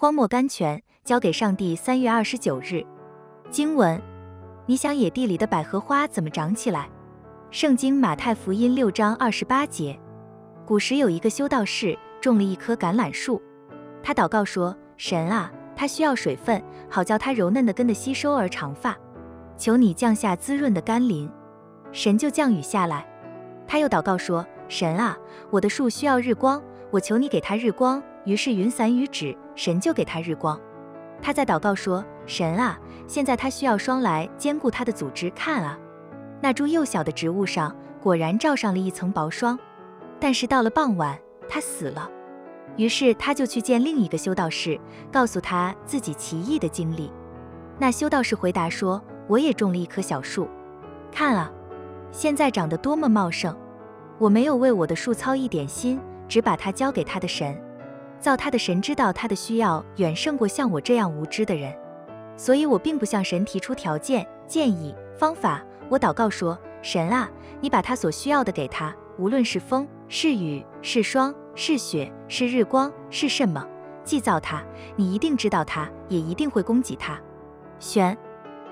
荒漠甘泉，交给上帝。三月二十九日，经文：你想野地里的百合花怎么长起来？圣经马太福音六章二十八节。古时有一个修道士种了一棵橄榄树，他祷告说：“神啊，它需要水分，好叫它柔嫩的根的吸收而长发。求你降下滋润的甘霖。”神就降雨下来。他又祷告说：“神啊，我的树需要日光，我求你给他日光。”于是云散雨止，神就给他日光。他在祷告说：“神啊，现在他需要霜来坚固他的组织。看啊，那株幼小的植物上果然罩上了一层薄霜。但是到了傍晚，它死了。于是他就去见另一个修道士，告诉他自己奇异的经历。那修道士回答说：我也种了一棵小树，看啊，现在长得多么茂盛。我没有为我的树操一点心，只把它交给他的神。”造他的神知道他的需要远胜过像我这样无知的人，所以我并不向神提出条件、建议、方法。我祷告说：“神啊，你把他所需要的给他，无论是风、是雨、是霜、是雪、是日光，是什么，既造他，你一定知道他，也一定会供给他。”选。